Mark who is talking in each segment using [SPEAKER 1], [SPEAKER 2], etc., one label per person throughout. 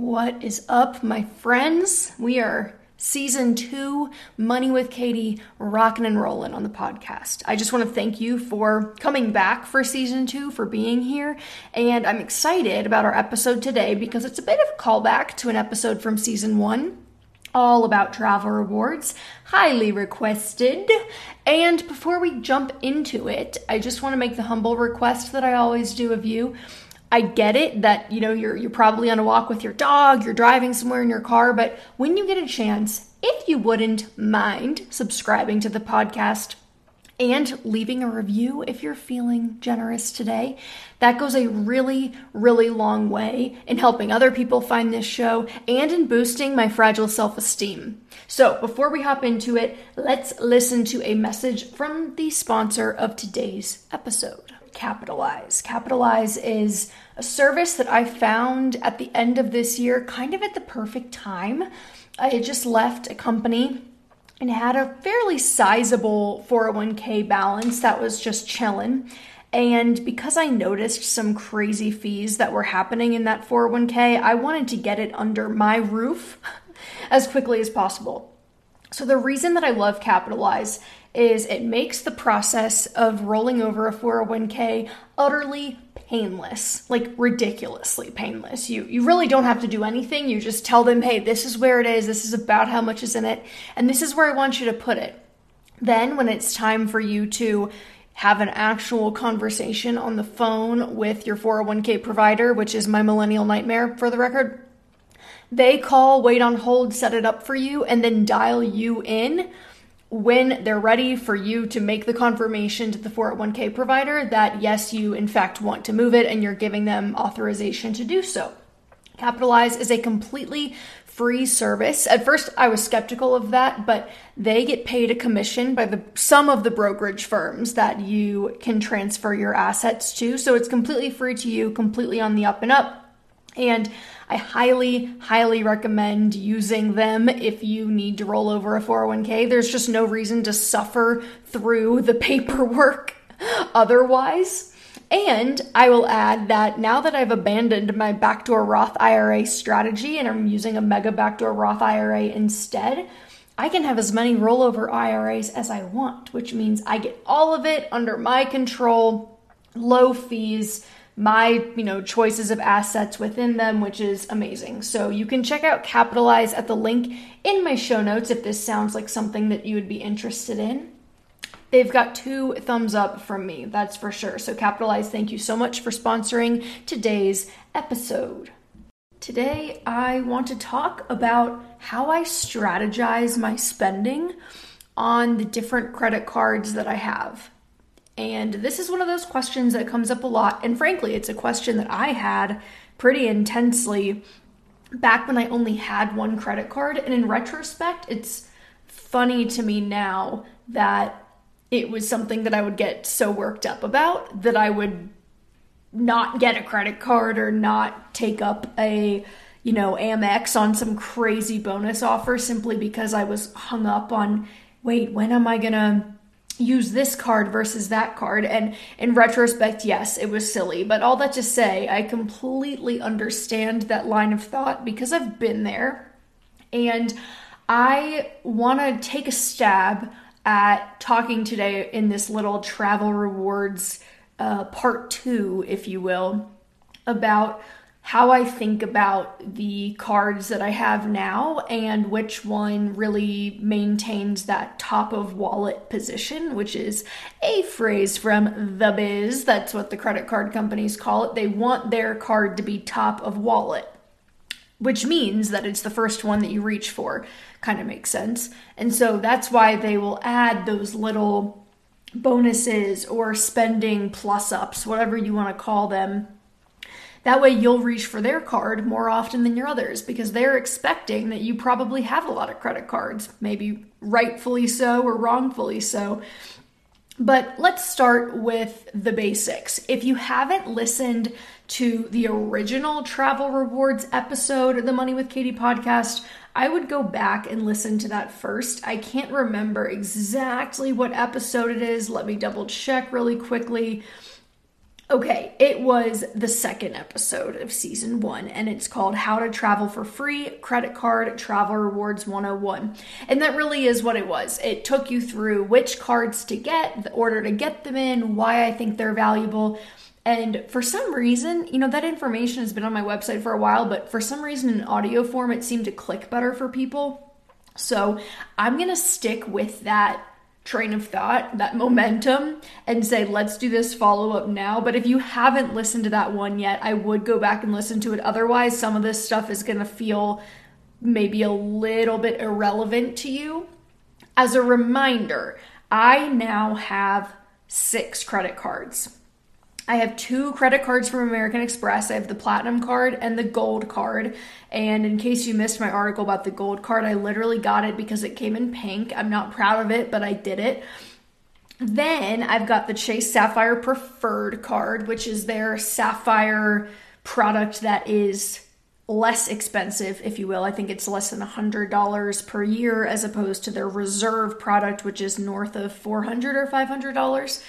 [SPEAKER 1] What is up, my friends? We are season two, Money with Katie, rocking and rolling on the podcast. I just want to thank you for coming back for season two, for being here. And I'm excited about our episode today because it's a bit of a callback to an episode from season one all about travel rewards, highly requested. And before we jump into it, I just want to make the humble request that I always do of you. I get it that you know you're you're probably on a walk with your dog, you're driving somewhere in your car, but when you get a chance, if you wouldn't mind subscribing to the podcast and leaving a review if you're feeling generous today, that goes a really really long way in helping other people find this show and in boosting my fragile self-esteem. So, before we hop into it, let's listen to a message from the sponsor of today's episode. Capitalize. Capitalize is a service that I found at the end of this year, kind of at the perfect time. I had just left a company and had a fairly sizable 401k balance that was just chilling. And because I noticed some crazy fees that were happening in that 401k, I wanted to get it under my roof as quickly as possible. So, the reason that I love Capitalize is it makes the process of rolling over a 401k utterly painless, like ridiculously painless. You you really don't have to do anything. You just tell them, "Hey, this is where it is. This is about how much is in it, and this is where I want you to put it." Then when it's time for you to have an actual conversation on the phone with your 401k provider, which is my millennial nightmare for the record, they call, wait on hold, set it up for you, and then dial you in when they're ready for you to make the confirmation to the 401k provider that yes, you in fact want to move it and you're giving them authorization to do so. Capitalize is a completely free service. At first I was skeptical of that, but they get paid a commission by the some of the brokerage firms that you can transfer your assets to. So it's completely free to you, completely on the up and up. And I highly, highly recommend using them if you need to roll over a 401k. There's just no reason to suffer through the paperwork otherwise. And I will add that now that I've abandoned my backdoor Roth IRA strategy and I'm using a mega backdoor Roth IRA instead, I can have as many rollover IRAs as I want, which means I get all of it under my control, low fees my you know choices of assets within them which is amazing. So you can check out capitalize at the link in my show notes if this sounds like something that you would be interested in. They've got two thumbs up from me that's for sure. So capitalize thank you so much for sponsoring today's episode. Today i want to talk about how i strategize my spending on the different credit cards that i have and this is one of those questions that comes up a lot. And frankly, it's a question that I had pretty intensely back when I only had one credit card. And in retrospect, it's funny to me now that it was something that I would get so worked up about that I would not get a credit card or not take up a you know Amex on some crazy bonus offer simply because I was hung up on wait when am I going to use this card versus that card. And in retrospect, yes, it was silly. But all that to say, I completely understand that line of thought because I've been there. And I want to take a stab at talking today in this little travel rewards uh, part two, if you will, about how I think about the cards that I have now and which one really maintains that top of wallet position, which is a phrase from the biz. That's what the credit card companies call it. They want their card to be top of wallet, which means that it's the first one that you reach for. Kind of makes sense. And so that's why they will add those little bonuses or spending plus ups, whatever you want to call them that way, you'll reach for their card more often than your others because they're expecting that you probably have a lot of credit cards, maybe rightfully so or wrongfully so. But let's start with the basics. If you haven't listened to the original travel rewards episode of the Money with Katie podcast, I would go back and listen to that first. I can't remember exactly what episode it is. Let me double check really quickly. Okay, it was the second episode of season one, and it's called How to Travel for Free Credit Card Travel Rewards 101. And that really is what it was. It took you through which cards to get, the order to get them in, why I think they're valuable. And for some reason, you know, that information has been on my website for a while, but for some reason in audio form, it seemed to click better for people. So I'm going to stick with that train of thought, that momentum, and say, let's do this follow up now. But if you haven't listened to that one yet, I would go back and listen to it. Otherwise, some of this stuff is going to feel maybe a little bit irrelevant to you. As a reminder, I now have six credit cards. I have two credit cards from American Express. I have the platinum card and the gold card. And in case you missed my article about the gold card, I literally got it because it came in pink. I'm not proud of it, but I did it. Then I've got the Chase Sapphire Preferred card, which is their Sapphire product that is less expensive, if you will. I think it's less than $100 per year as opposed to their Reserve product, which is north of 400 or $500.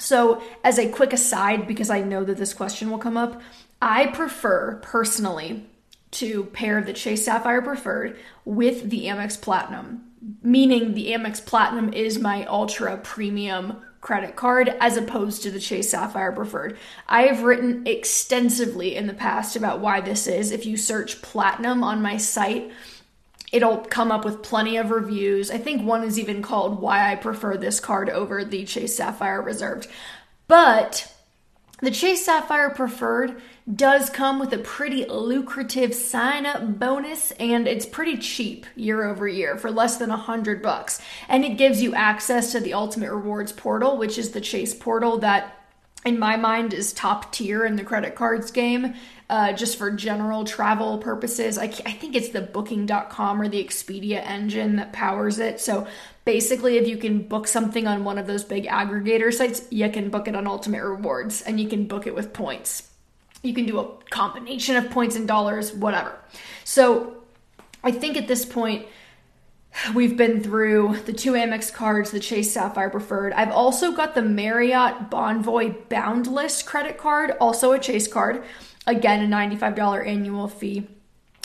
[SPEAKER 1] So, as a quick aside, because I know that this question will come up, I prefer personally to pair the Chase Sapphire Preferred with the Amex Platinum, meaning the Amex Platinum is my ultra premium credit card as opposed to the Chase Sapphire Preferred. I have written extensively in the past about why this is. If you search Platinum on my site, it'll come up with plenty of reviews. I think one is even called Why I Prefer This Card Over the Chase Sapphire Reserved. But the Chase Sapphire Preferred does come with a pretty lucrative sign up bonus and it's pretty cheap year over year for less than a hundred bucks. And it gives you access to the Ultimate Rewards portal, which is the Chase portal that in my mind is top tier in the credit cards game uh, just for general travel purposes. I, I think it's the booking.com or the Expedia engine that powers it. So basically, if you can book something on one of those big aggregator sites, you can book it on Ultimate Rewards and you can book it with points. You can do a combination of points and dollars, whatever. So I think at this point, We've been through the two Amex cards, the Chase Sapphire Preferred. I've also got the Marriott Bonvoy Boundless credit card, also a Chase card. Again, a $95 annual fee.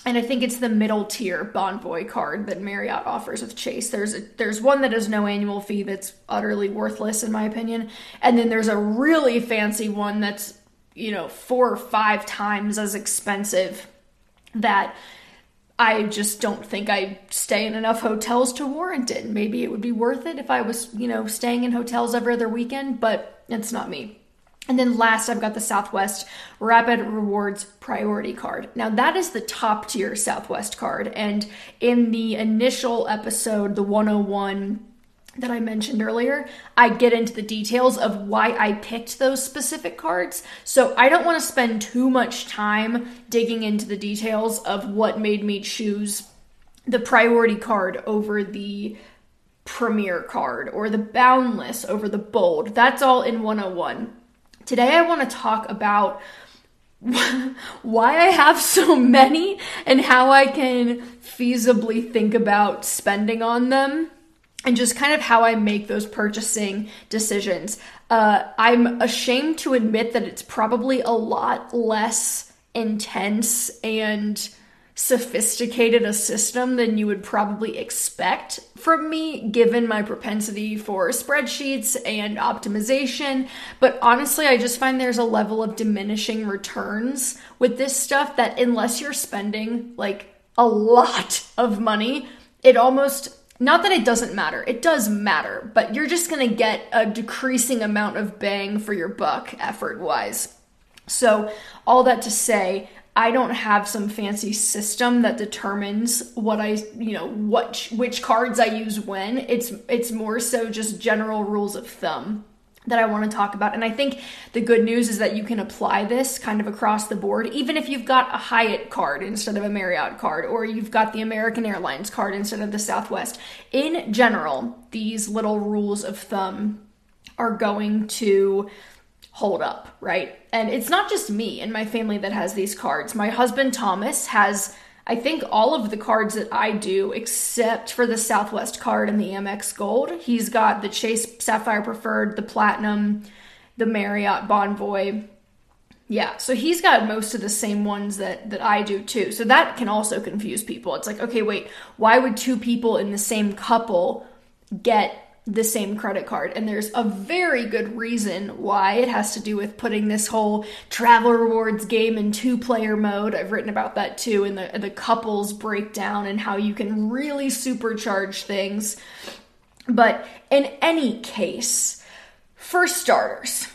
[SPEAKER 1] And I think it's the middle tier Bonvoy card that Marriott offers with Chase. There's a, there's one that has no annual fee that's utterly worthless in my opinion, and then there's a really fancy one that's you know four or five times as expensive that I just don't think I stay in enough hotels to warrant it. Maybe it would be worth it if I was, you know, staying in hotels every other weekend, but it's not me. And then last, I've got the Southwest Rapid Rewards Priority Card. Now, that is the top tier Southwest card. And in the initial episode, the 101 that I mentioned earlier, I get into the details of why I picked those specific cards. So I don't want to spend too much time digging into the details of what made me choose the priority card over the premier card or the boundless over the bold. That's all in 101. Today, I want to talk about why I have so many and how I can feasibly think about spending on them and just kind of how I make those purchasing decisions. Uh, I'm ashamed to admit that it's probably a lot less intense and sophisticated a system than you would probably expect from me, given my propensity for spreadsheets and optimization. But honestly, I just find there's a level of diminishing returns with this stuff that unless you're spending like a lot of money, it almost not that it doesn't matter, it does matter, but you're just gonna get a decreasing amount of bang for your buck effort wise. So, all that to say, I don't have some fancy system that determines what I, you know, what which cards I use when. It's it's more so just general rules of thumb that I want to talk about. And I think the good news is that you can apply this kind of across the board, even if you've got a Hyatt card instead of a Marriott card, or you've got the American Airlines card instead of the Southwest. In general, these little rules of thumb are going to hold up, right? And it's not just me and my family that has these cards. My husband Thomas has, I think, all of the cards that I do except for the Southwest card and the Amex Gold. He's got the Chase Sapphire Preferred, the Platinum, the Marriott Bonvoy. Yeah, so he's got most of the same ones that that I do too. So that can also confuse people. It's like, okay, wait, why would two people in the same couple get the same credit card. And there's a very good reason why it has to do with putting this whole travel rewards game in two player mode. I've written about that too in the, the couples breakdown and how you can really supercharge things. But in any case, for starters,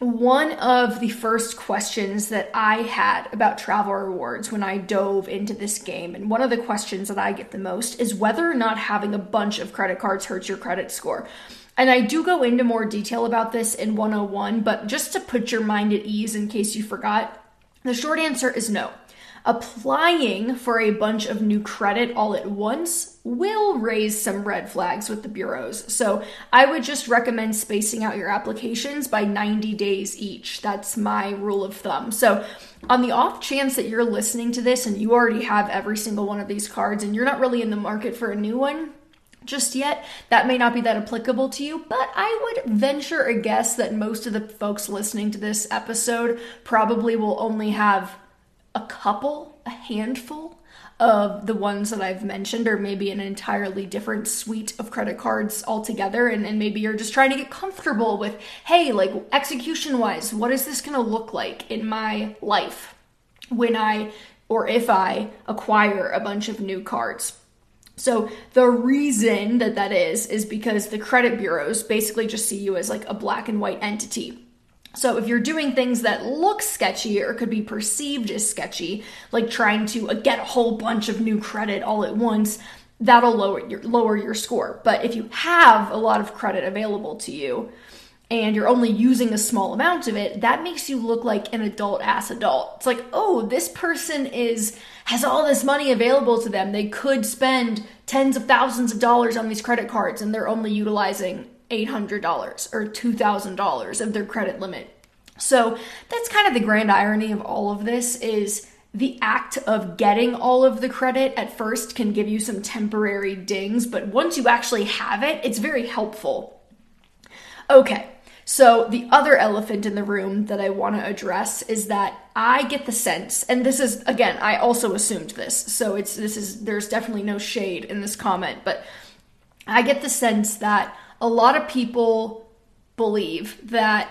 [SPEAKER 1] one of the first questions that I had about travel rewards when I dove into this game, and one of the questions that I get the most is whether or not having a bunch of credit cards hurts your credit score. And I do go into more detail about this in 101, but just to put your mind at ease in case you forgot, the short answer is no. Applying for a bunch of new credit all at once will raise some red flags with the bureaus. So I would just recommend spacing out your applications by 90 days each. That's my rule of thumb. So on the off chance that you're listening to this and you already have every single one of these cards and you're not really in the market for a new one, just yet. That may not be that applicable to you, but I would venture a guess that most of the folks listening to this episode probably will only have a couple, a handful of the ones that I've mentioned, or maybe an entirely different suite of credit cards altogether. And, and maybe you're just trying to get comfortable with, hey, like execution wise, what is this going to look like in my life when I or if I acquire a bunch of new cards? So the reason that that is is because the credit bureaus basically just see you as like a black and white entity. So if you're doing things that look sketchy or could be perceived as sketchy, like trying to uh, get a whole bunch of new credit all at once, that'll lower your lower your score. But if you have a lot of credit available to you and you're only using a small amount of it, that makes you look like an adult ass adult. It's like, "Oh, this person is has all this money available to them. They could spend tens of thousands of dollars on these credit cards and they're only utilizing $800 or $2,000 of their credit limit. So that's kind of the grand irony of all of this is the act of getting all of the credit at first can give you some temporary dings, but once you actually have it, it's very helpful. Okay, so the other elephant in the room that I want to address is that I get the sense, and this is again, I also assumed this, so it's this is there's definitely no shade in this comment, but I get the sense that a lot of people believe that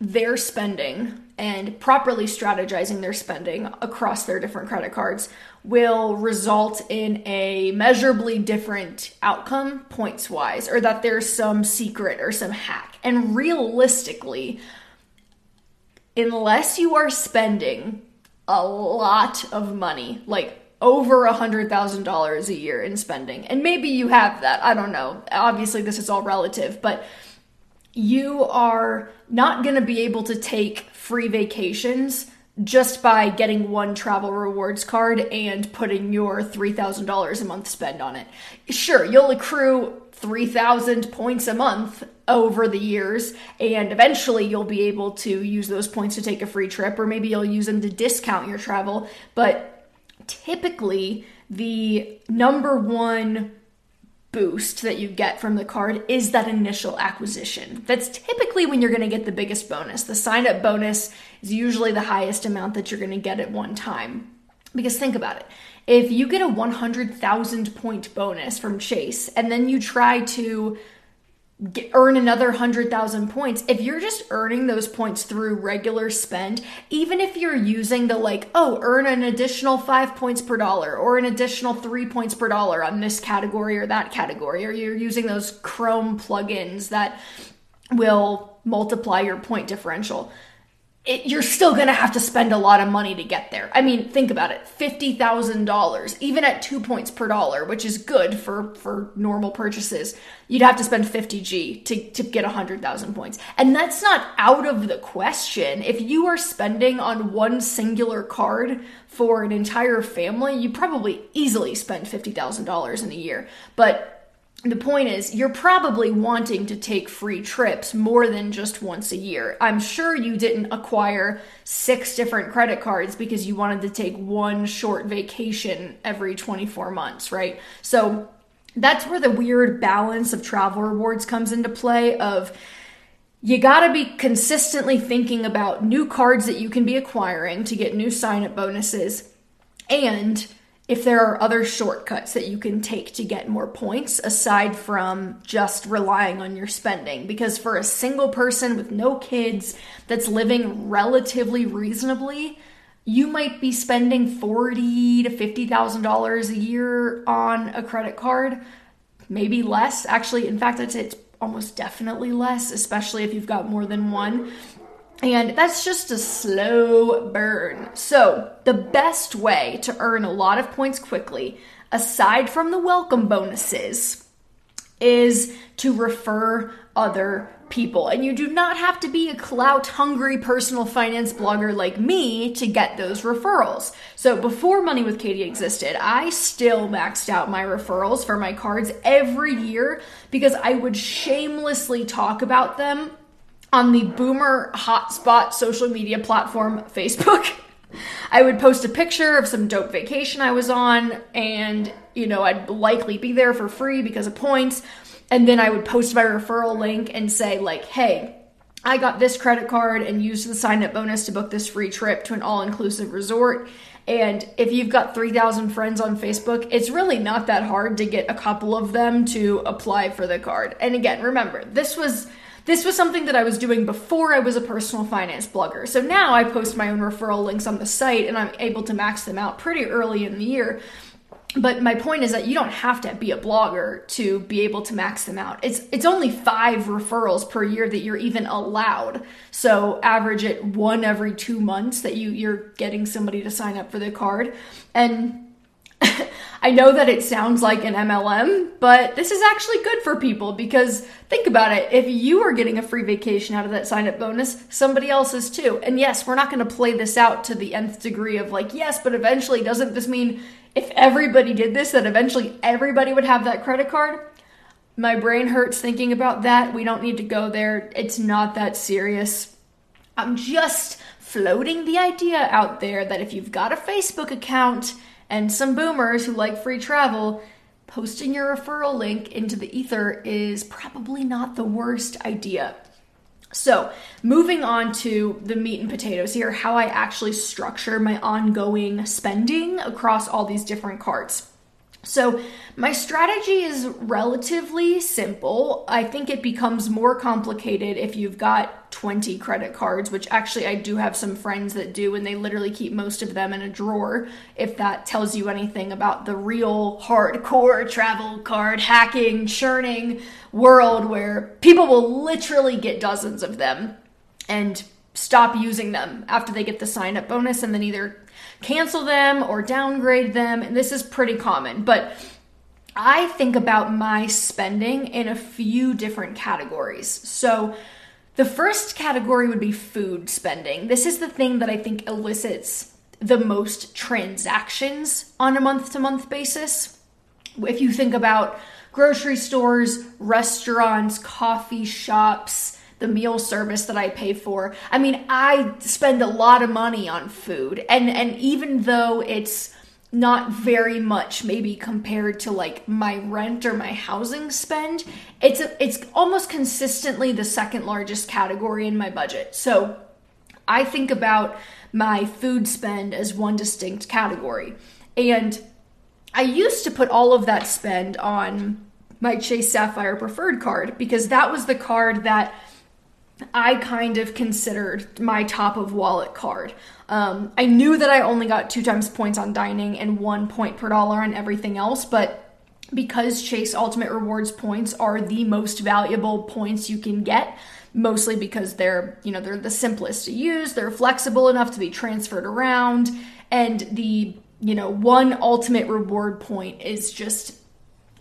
[SPEAKER 1] their spending and properly strategizing their spending across their different credit cards will result in a measurably different outcome points wise, or that there's some secret or some hack. And realistically, unless you are spending a lot of money, like over a hundred thousand dollars a year in spending. And maybe you have that. I don't know. Obviously, this is all relative, but you are not going to be able to take free vacations just by getting one travel rewards card and putting your $3,000 a month spend on it. Sure, you'll accrue 3,000 points a month over the years, and eventually you'll be able to use those points to take a free trip, or maybe you'll use them to discount your travel. But typically the number one boost that you get from the card is that initial acquisition. That's typically when you're going to get the biggest bonus. The sign up bonus is usually the highest amount that you're going to get at one time. Because think about it. If you get a 100,000 point bonus from Chase and then you try to get, earn another 100,000 points. If you're just earning those points through regular spend, even if you're using the like, oh, earn an additional five points per dollar or an additional three points per dollar on this category or that category, or you're using those Chrome plugins that will multiply your point differential it, you're still going to have to spend a lot of money to get there. I mean, think about it. $50,000 even at 2 points per dollar, which is good for for normal purchases. You'd have to spend 50G to to get 100,000 points. And that's not out of the question. If you are spending on one singular card for an entire family, you probably easily spend $50,000 in a year. But the point is, you're probably wanting to take free trips more than just once a year. I'm sure you didn't acquire six different credit cards because you wanted to take one short vacation every 24 months, right? So that's where the weird balance of travel rewards comes into play of you got to be consistently thinking about new cards that you can be acquiring to get new sign up bonuses and if there are other shortcuts that you can take to get more points aside from just relying on your spending. Because for a single person with no kids that's living relatively reasonably you might be spending 40 to 50,000 dollars a year on a credit card maybe less. Actually in fact it's almost definitely less especially if you've got more than one and that's just a slow burn. So, the best way to earn a lot of points quickly, aside from the welcome bonuses, is to refer other people. And you do not have to be a clout hungry personal finance blogger like me to get those referrals. So before Money with Katie existed, I still maxed out my referrals for my cards every year because I would shamelessly talk about them on the boomer hotspot social media platform Facebook. I would post a picture of some dope vacation I was on, and you know, I'd likely be there for free because of points. And then I would post my referral link and say, like, hey, I got this credit card and used the sign up bonus to book this free trip to an all inclusive resort. And if you've got 3,000 friends on Facebook, it's really not that hard to get a couple of them to apply for the card. And again, remember, this was this was something that I was doing before I was a personal finance blogger. So now I post my own referral links on the site and I'm able to max them out pretty early in the year. But my point is that you don't have to be a blogger to be able to max them out. It's it's only 5 referrals per year that you're even allowed. So average it one every 2 months that you you're getting somebody to sign up for the card. And I know that it sounds like an MLM, but this is actually good for people because think about it. If you are getting a free vacation out of that sign up bonus, somebody else is too. And yes, we're not going to play this out to the nth degree of like, yes, but eventually, doesn't this mean if everybody did this, that eventually everybody would have that credit card? My brain hurts thinking about that. We don't need to go there. It's not that serious. I'm just floating the idea out there that if you've got a Facebook account, and some boomers who like free travel, posting your referral link into the ether is probably not the worst idea. So, moving on to the meat and potatoes here, how I actually structure my ongoing spending across all these different cards. So, my strategy is relatively simple. I think it becomes more complicated if you've got 20 credit cards, which actually I do have some friends that do, and they literally keep most of them in a drawer. If that tells you anything about the real hardcore travel card hacking, churning world where people will literally get dozens of them and stop using them after they get the sign up bonus and then either cancel them or downgrade them. And this is pretty common, but I think about my spending in a few different categories. So, the first category would be food spending. This is the thing that I think elicits the most transactions on a month to month basis. If you think about grocery stores, restaurants, coffee shops, the meal service that I pay for. I mean, I spend a lot of money on food. And and even though it's not very much maybe compared to like my rent or my housing spend, it's a, it's almost consistently the second largest category in my budget. So, I think about my food spend as one distinct category. And I used to put all of that spend on my Chase Sapphire Preferred card because that was the card that I kind of considered my top of wallet card. Um, I knew that I only got two times points on dining and one point per dollar on everything else, but because Chase Ultimate Rewards points are the most valuable points you can get, mostly because they're, you know, they're the simplest to use, they're flexible enough to be transferred around, and the, you know, one ultimate reward point is just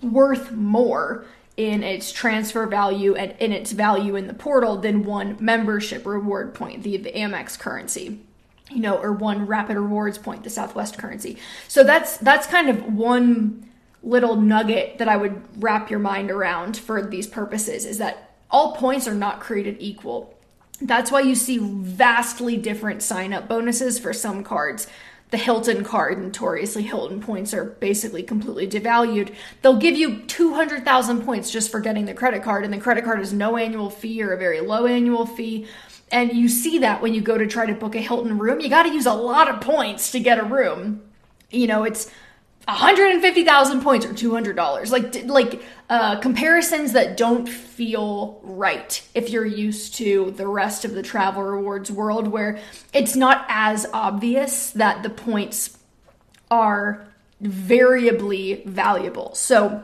[SPEAKER 1] worth more in its transfer value and in its value in the portal than one membership reward point, the, the Amex currency. You know or one rapid rewards point the southwest currency. So that's that's kind of one little nugget that i would wrap your mind around for these purposes is that all points are not created equal. That's why you see vastly different sign up bonuses for some cards the Hilton card, notoriously Hilton points are basically completely devalued. They'll give you 200,000 points just for getting the credit card, and the credit card is no annual fee or a very low annual fee. And you see that when you go to try to book a Hilton room, you got to use a lot of points to get a room. You know, it's 150,000 points or $200. Like like uh, comparisons that don't feel right if you're used to the rest of the travel rewards world where it's not as obvious that the points are variably valuable. So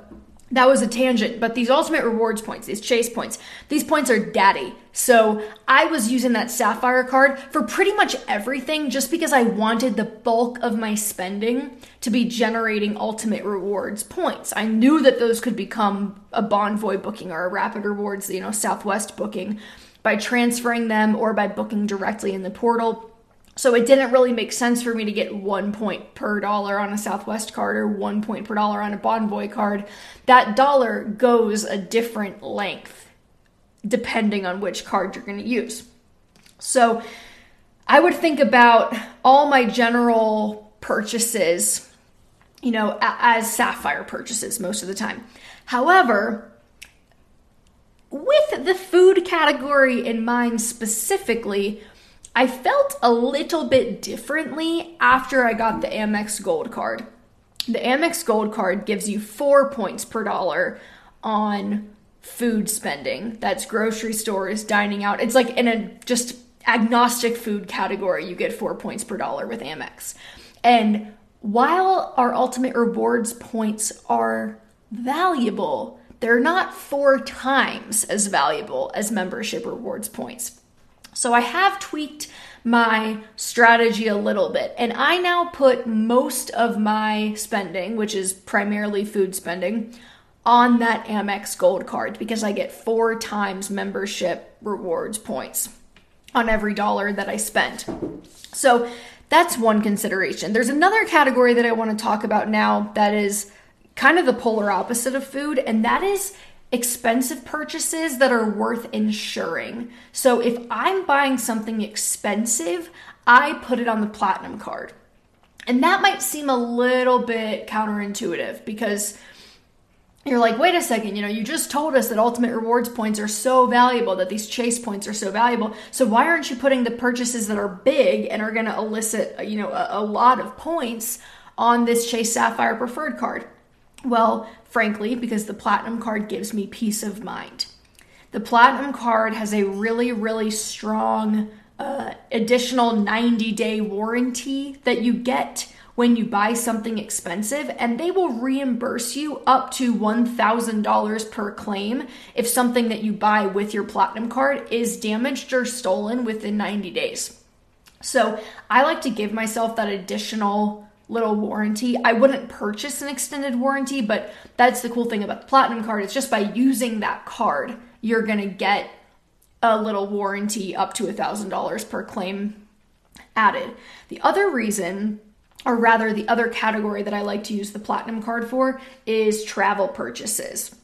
[SPEAKER 1] that was a tangent, but these ultimate rewards points, these chase points, these points are daddy. So I was using that Sapphire card for pretty much everything just because I wanted the bulk of my spending to be generating ultimate rewards points. I knew that those could become a Bonvoy booking or a Rapid Rewards, you know, Southwest booking by transferring them or by booking directly in the portal. So it didn't really make sense for me to get one point per dollar on a Southwest card or one point per dollar on a Bonvoy card. That dollar goes a different length depending on which card you're going to use. So I would think about all my general purchases, you know, as Sapphire purchases most of the time. However, with the food category in mind specifically, I felt a little bit differently after I got the Amex Gold card. The Amex Gold card gives you four points per dollar on food spending. That's grocery stores, dining out. It's like in a just agnostic food category, you get four points per dollar with Amex. And while our ultimate rewards points are valuable, they're not four times as valuable as membership rewards points. So I have tweaked my strategy a little bit, and I now put most of my spending, which is primarily food spending, on that Amex Gold card because I get four times membership rewards points on every dollar that I spend. So that's one consideration. There's another category that I want to talk about now that is kind of the polar opposite of food, and that is expensive purchases that are worth insuring. So if I'm buying something expensive, I put it on the platinum card. And that might seem a little bit counterintuitive because you're like, wait a second, you know, you just told us that ultimate rewards points are so valuable, that these chase points are so valuable. So why aren't you putting the purchases that are big and are going to elicit, you know, a, a lot of points on this Chase Sapphire Preferred card? Well, frankly, because the Platinum card gives me peace of mind. The Platinum card has a really, really strong uh, additional 90 day warranty that you get when you buy something expensive, and they will reimburse you up to $1,000 per claim if something that you buy with your Platinum card is damaged or stolen within 90 days. So I like to give myself that additional little warranty. I wouldn't purchase an extended warranty, but that's the cool thing about the Platinum card. It's just by using that card, you're going to get a little warranty up to $1,000 per claim added. The other reason, or rather, the other category that I like to use the Platinum card for is travel purchases.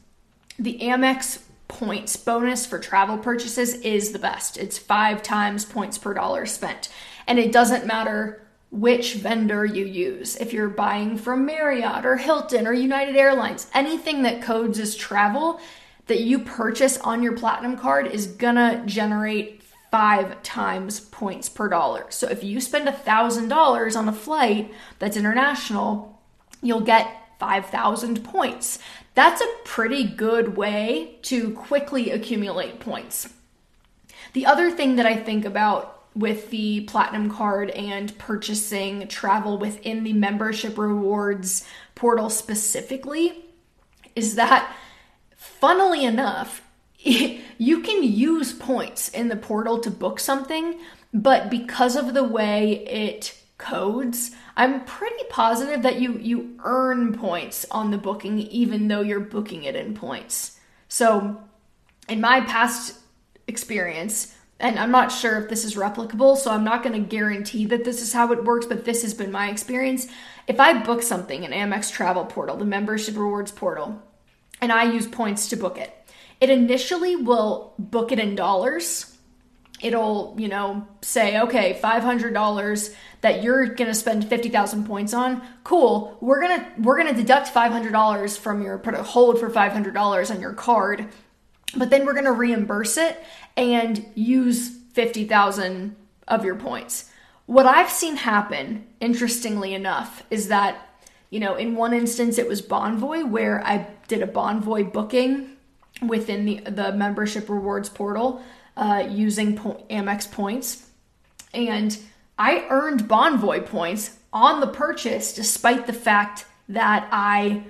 [SPEAKER 1] The Amex points bonus for travel purchases is the best. It's five times points per dollar spent. And it doesn't matter which vendor you use. If you're buying from Marriott or Hilton or United Airlines, anything that codes as travel that you purchase on your platinum card is gonna generate five times points per dollar. So if you spend a thousand dollars on a flight that's international, you'll get 5,000 points. That's a pretty good way to quickly accumulate points. The other thing that I think about with the platinum card and purchasing travel within the membership rewards portal specifically is that funnily enough you can use points in the portal to book something but because of the way it codes i'm pretty positive that you you earn points on the booking even though you're booking it in points. So in my past experience and I'm not sure if this is replicable, so I'm not going to guarantee that this is how it works, but this has been my experience. If I book something in Amex Travel Portal, the membership rewards portal, and I use points to book it, it initially will book it in dollars, it'll, you know, say, okay, $500 that you're going to spend 50,000 points on. Cool. We're going to we're going to deduct $500 from your put a hold for $500 on your card. But then we're going to reimburse it and use 50,000 of your points. What I've seen happen, interestingly enough, is that you know, in one instance it was Bonvoy where I did a Bonvoy booking within the the membership rewards portal uh, using po- Amex points, and I earned Bonvoy points on the purchase despite the fact that I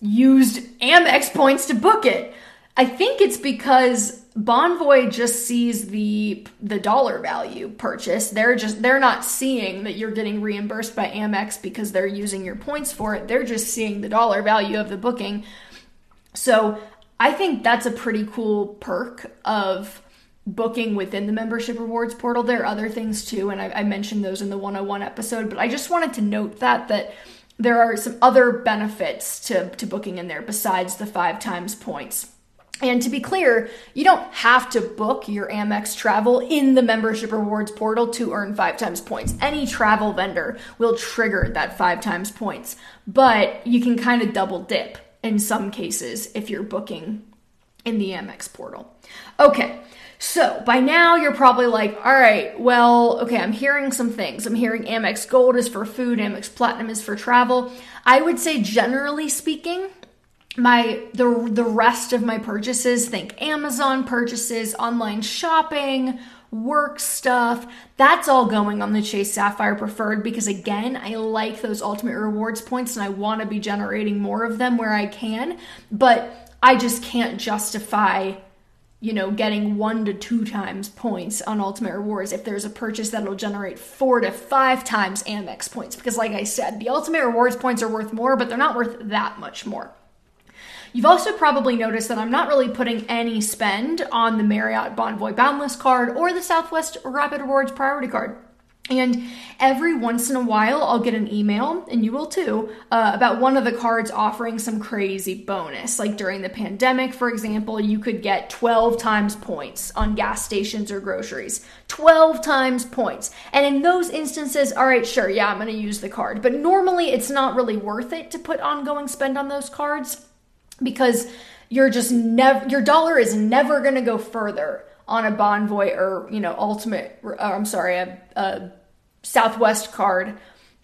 [SPEAKER 1] used Amex points to book it. I think it's because Bonvoy just sees the the dollar value purchase. They're just they're not seeing that you're getting reimbursed by Amex because they're using your points for it. They're just seeing the dollar value of the booking. So, I think that's a pretty cool perk of booking within the membership rewards portal. There are other things too, and I, I mentioned those in the 101 episode, but I just wanted to note that that there are some other benefits to, to booking in there besides the five times points. And to be clear, you don't have to book your Amex travel in the membership rewards portal to earn five times points. Any travel vendor will trigger that five times points, but you can kind of double dip in some cases if you're booking in the Amex portal. Okay, so by now you're probably like, all right, well, okay, I'm hearing some things. I'm hearing Amex Gold is for food, Amex Platinum is for travel. I would say, generally speaking, my the the rest of my purchases think Amazon purchases, online shopping, work stuff. That's all going on the Chase Sapphire Preferred because again, I like those ultimate rewards points and I want to be generating more of them where I can, but I just can't justify you know, getting one to two times points on Ultimate Rewards if there's a purchase that'll generate four to five times Amex points. Because, like I said, the Ultimate Rewards points are worth more, but they're not worth that much more. You've also probably noticed that I'm not really putting any spend on the Marriott Bonvoy Boundless card or the Southwest Rapid Rewards Priority card. And every once in a while, I'll get an email, and you will too, uh, about one of the cards offering some crazy bonus. Like during the pandemic, for example, you could get 12 times points on gas stations or groceries. 12 times points. And in those instances, all right, sure, yeah, I'm going to use the card. But normally, it's not really worth it to put ongoing spend on those cards because you're just never your dollar is never going to go further on a Bonvoy or you know ultimate or, uh, I'm sorry a, a Southwest card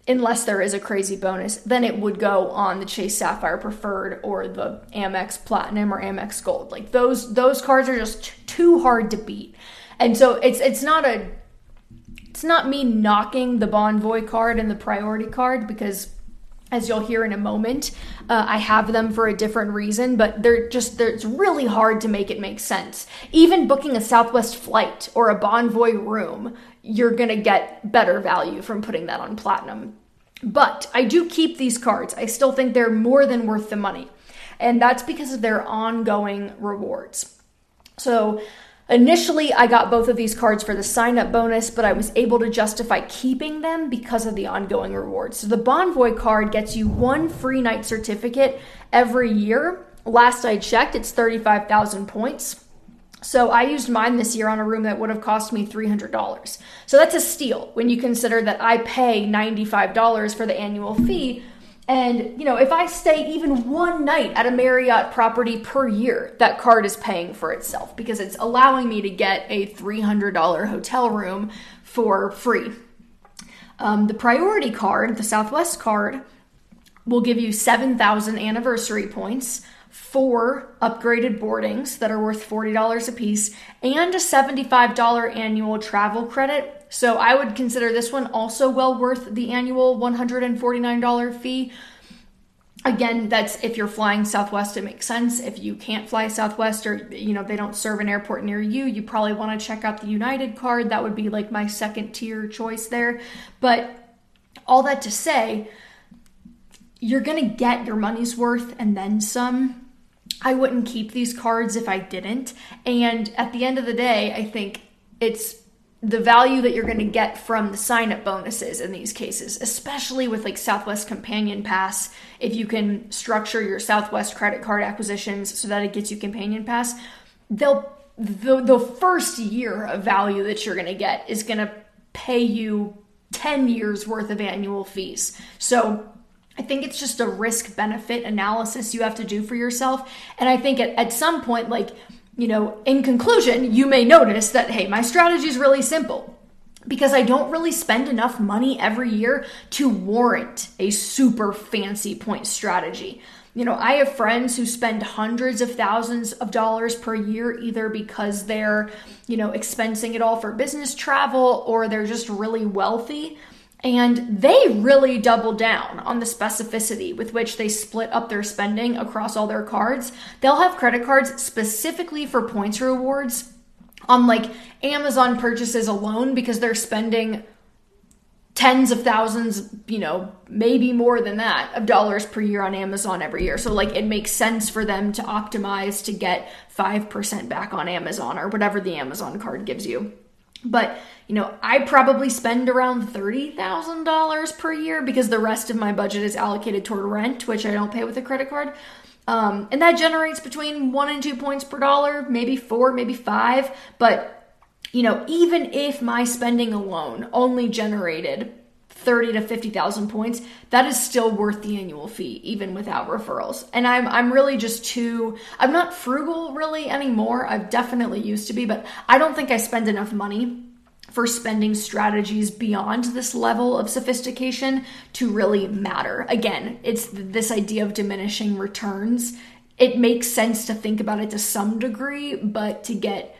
[SPEAKER 1] unless there is a crazy bonus then it would go on the Chase Sapphire Preferred or the Amex Platinum or Amex Gold. Like those those cards are just too hard to beat. And so it's it's not a it's not me knocking the Bonvoy card and the priority card because as you'll hear in a moment. Uh, I have them for a different reason, but they're just, they're, it's really hard to make it make sense. Even booking a Southwest flight or a Bonvoy room, you're gonna get better value from putting that on Platinum. But I do keep these cards. I still think they're more than worth the money. And that's because of their ongoing rewards. So, Initially, I got both of these cards for the sign up bonus, but I was able to justify keeping them because of the ongoing rewards. So the Bonvoy card gets you one free night certificate every year. Last I checked, it's 35,000 points. So I used mine this year on a room that would have cost me $300. So that's a steal when you consider that I pay $95 for the annual fee and, you know, if I stay even one night at a Marriott property per year, that card is paying for itself because it's allowing me to get a $300 hotel room for free. Um, the priority card, the Southwest card, will give you 7,000 anniversary points, four upgraded boardings that are worth $40 a piece, and a $75 annual travel credit so I would consider this one also well worth the annual $149 fee. Again, that's if you're flying Southwest, it makes sense. If you can't fly Southwest or you know they don't serve an airport near you, you probably want to check out the United card. That would be like my second tier choice there. But all that to say, you're going to get your money's worth and then some. I wouldn't keep these cards if I didn't. And at the end of the day, I think it's the value that you're going to get from the sign up bonuses in these cases, especially with like Southwest Companion Pass, if you can structure your Southwest credit card acquisitions so that it gets you Companion Pass, they'll the the first year of value that you're going to get is going to pay you 10 years worth of annual fees. So I think it's just a risk benefit analysis you have to do for yourself. And I think at, at some point, like, you know, in conclusion, you may notice that, hey, my strategy is really simple because I don't really spend enough money every year to warrant a super fancy point strategy. You know, I have friends who spend hundreds of thousands of dollars per year either because they're, you know, expensing it all for business travel or they're just really wealthy. And they really double down on the specificity with which they split up their spending across all their cards. They'll have credit cards specifically for points rewards on like Amazon purchases alone because they're spending tens of thousands, you know, maybe more than that of dollars per year on Amazon every year. So like it makes sense for them to optimize to get 5% back on Amazon or whatever the Amazon card gives you. But, you know, I probably spend around $30,000 per year because the rest of my budget is allocated toward rent, which I don't pay with a credit card. Um, and that generates between one and two points per dollar, maybe four, maybe five. But you know, even if my spending alone only generated 30 to 50,000 points, that is still worth the annual fee even without referrals. And I'm I'm really just too I'm not frugal really anymore. I've definitely used to be, but I don't think I spend enough money for spending strategies beyond this level of sophistication to really matter. Again, it's this idea of diminishing returns. It makes sense to think about it to some degree, but to get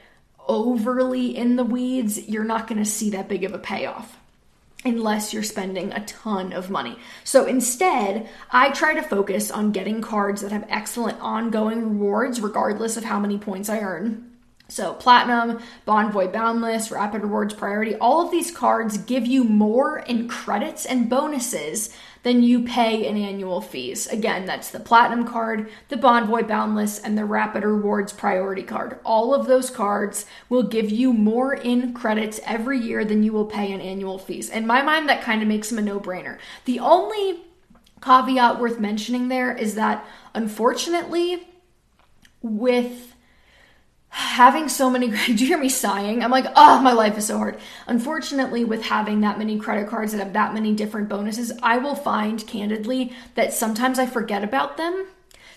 [SPEAKER 1] overly in the weeds, you're not going to see that big of a payoff unless you're spending a ton of money. So instead, I try to focus on getting cards that have excellent ongoing rewards, regardless of how many points I earn. So, Platinum, Bonvoy Boundless, Rapid Rewards Priority, all of these cards give you more in credits and bonuses than you pay in annual fees. Again, that's the Platinum card, the Bonvoy Boundless, and the Rapid Rewards Priority card. All of those cards will give you more in credits every year than you will pay in annual fees. In my mind, that kind of makes them a no brainer. The only caveat worth mentioning there is that unfortunately, with having so many do you hear me sighing? I'm like oh my life is so hard. Unfortunately with having that many credit cards that have that many different bonuses i will find candidly that sometimes i forget about them.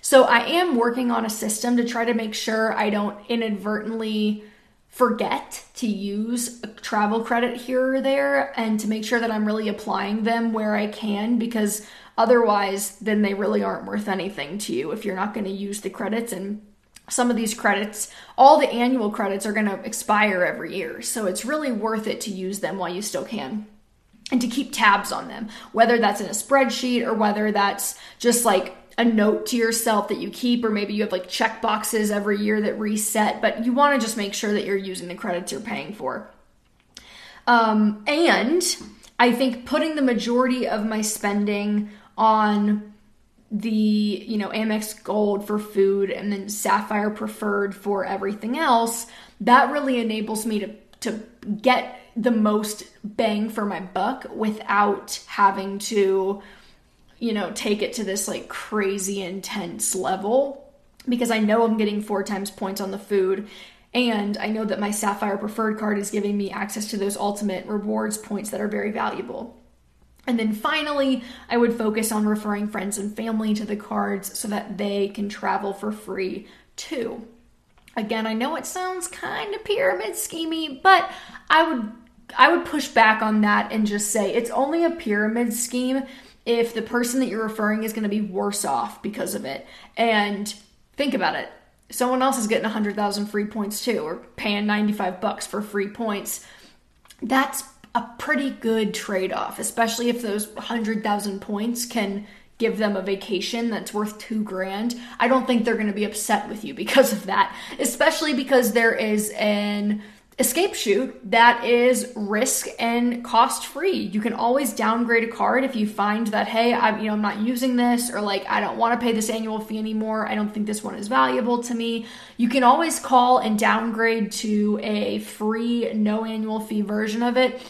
[SPEAKER 1] So i am working on a system to try to make sure i don't inadvertently forget to use a travel credit here or there and to make sure that i'm really applying them where i can because otherwise then they really aren't worth anything to you if you're not going to use the credits and some of these credits, all the annual credits are going to expire every year. So it's really worth it to use them while you still can and to keep tabs on them, whether that's in a spreadsheet or whether that's just like a note to yourself that you keep, or maybe you have like check boxes every year that reset, but you want to just make sure that you're using the credits you're paying for. Um, and I think putting the majority of my spending on the you know Amex Gold for food and then Sapphire Preferred for everything else, that really enables me to to get the most bang for my buck without having to you know take it to this like crazy intense level because I know I'm getting four times points on the food and I know that my Sapphire Preferred card is giving me access to those ultimate rewards points that are very valuable. And then finally, I would focus on referring friends and family to the cards so that they can travel for free too. Again, I know it sounds kind of pyramid schemey, but I would I would push back on that and just say it's only a pyramid scheme if the person that you're referring is going to be worse off because of it. And think about it. Someone else is getting 100,000 free points too or paying 95 bucks for free points. That's a pretty good trade off, especially if those 100,000 points can give them a vacation that's worth two grand. I don't think they're going to be upset with you because of that, especially because there is an escape chute that is risk and cost free. You can always downgrade a card if you find that hey, I'm you know I'm not using this or like I don't want to pay this annual fee anymore. I don't think this one is valuable to me. You can always call and downgrade to a free no annual fee version of it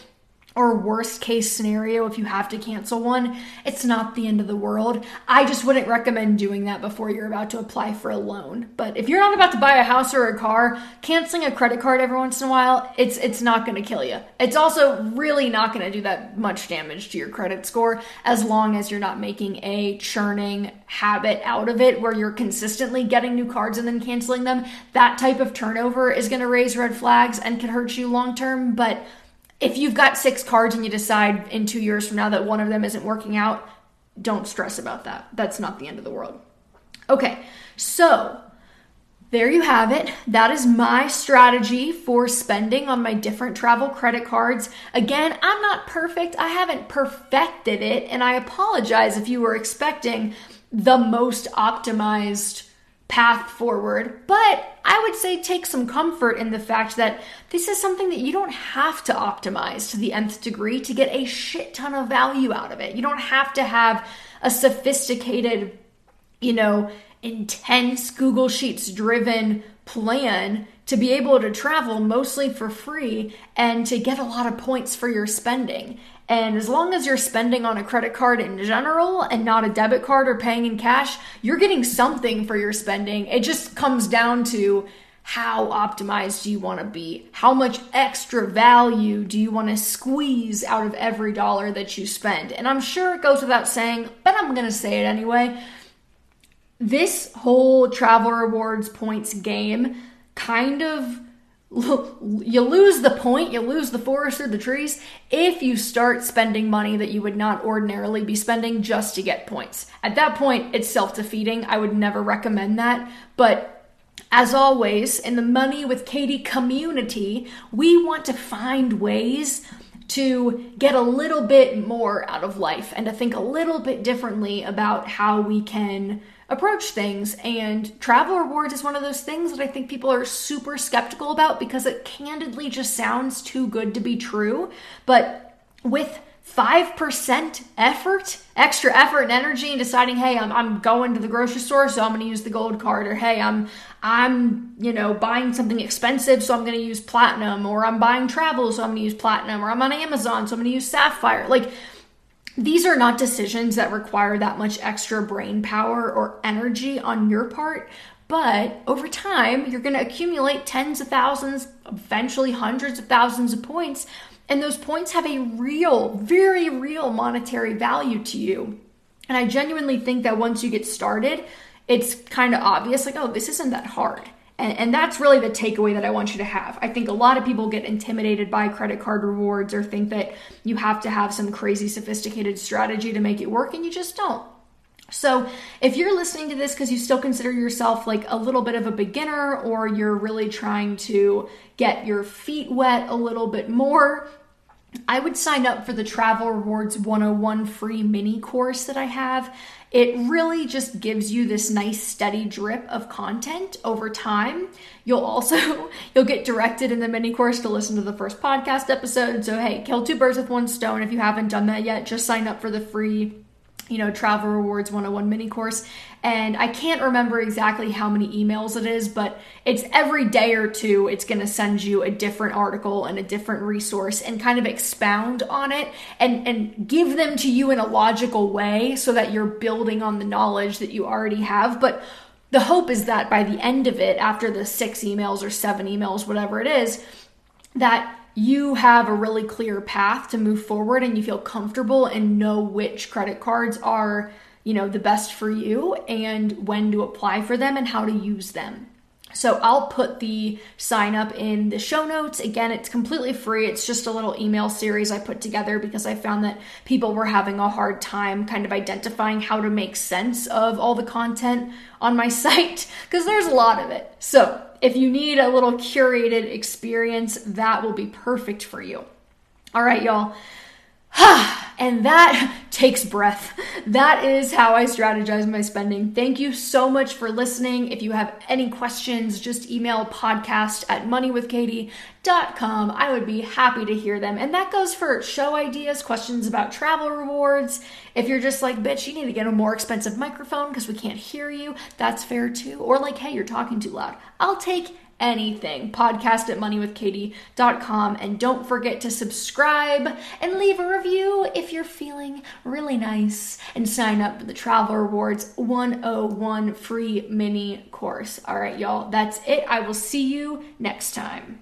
[SPEAKER 1] or worst case scenario, if you have to cancel one, it's not the end of the world. I just wouldn't recommend doing that before you're about to apply for a loan. But if you're not about to buy a house or a car, canceling a credit card every once in a while, it's it's not going to kill you. It's also really not going to do that much damage to your credit score as long as you're not making a churning habit out of it where you're consistently getting new cards and then canceling them. That type of turnover is going to raise red flags and can hurt you long term, but if you've got six cards and you decide in two years from now that one of them isn't working out, don't stress about that. That's not the end of the world. Okay, so there you have it. That is my strategy for spending on my different travel credit cards. Again, I'm not perfect. I haven't perfected it, and I apologize if you were expecting the most optimized path forward. But I would say take some comfort in the fact that this is something that you don't have to optimize to the nth degree to get a shit ton of value out of it. You don't have to have a sophisticated, you know, intense Google Sheets driven plan to be able to travel mostly for free and to get a lot of points for your spending. And as long as you're spending on a credit card in general and not a debit card or paying in cash, you're getting something for your spending. It just comes down to how optimized do you want to be? How much extra value do you want to squeeze out of every dollar that you spend? And I'm sure it goes without saying, but I'm going to say it anyway. This whole travel rewards points game kind of you lose the point, you lose the forest or the trees if you start spending money that you would not ordinarily be spending just to get points. At that point, it's self defeating. I would never recommend that. But as always, in the Money with Katie community, we want to find ways to get a little bit more out of life and to think a little bit differently about how we can approach things. And travel rewards is one of those things that I think people are super skeptical about because it candidly just sounds too good to be true. But with 5% effort, extra effort and energy in deciding, hey, I'm, I'm going to the grocery store, so I'm going to use the gold card, or hey, I'm, I'm, you know, buying something expensive, so I'm going to use platinum, or I'm buying travel, so I'm going to use platinum, or I'm on Amazon, so I'm going to use sapphire. Like, these are not decisions that require that much extra brain power or energy on your part, but over time, you're going to accumulate tens of thousands, eventually hundreds of thousands of points, and those points have a real, very real monetary value to you. And I genuinely think that once you get started, it's kind of obvious like, oh, this isn't that hard. And, and that's really the takeaway that I want you to have. I think a lot of people get intimidated by credit card rewards or think that you have to have some crazy sophisticated strategy to make it work, and you just don't. So, if you're listening to this because you still consider yourself like a little bit of a beginner or you're really trying to get your feet wet a little bit more, I would sign up for the Travel Rewards 101 free mini course that I have. It really just gives you this nice steady drip of content over time. You'll also you'll get directed in the mini course to listen to the first podcast episode. So hey, kill two birds with one stone if you haven't done that yet. Just sign up for the free you know, Travel Rewards 101 mini course. And I can't remember exactly how many emails it is, but it's every day or two, it's going to send you a different article and a different resource and kind of expound on it and, and give them to you in a logical way so that you're building on the knowledge that you already have. But the hope is that by the end of it, after the six emails or seven emails, whatever it is, that you have a really clear path to move forward and you feel comfortable and know which credit cards are, you know, the best for you and when to apply for them and how to use them. So I'll put the sign up in the show notes. Again, it's completely free. It's just a little email series I put together because I found that people were having a hard time kind of identifying how to make sense of all the content on my site because there's a lot of it. So if you need a little curated experience, that will be perfect for you. All right, y'all. and that takes breath. That is how I strategize my spending. Thank you so much for listening. If you have any questions, just email podcast at moneywithkatie.com. I would be happy to hear them. And that goes for show ideas, questions about travel rewards. If you're just like, bitch, you need to get a more expensive microphone because we can't hear you, that's fair too. Or like, hey, you're talking too loud. I'll take anything. Podcast at moneywithkatie.com. And don't forget to subscribe and leave a review if you're feeling really nice and sign up for the Travel Rewards 101 free mini course. All right, y'all, that's it. I will see you next time.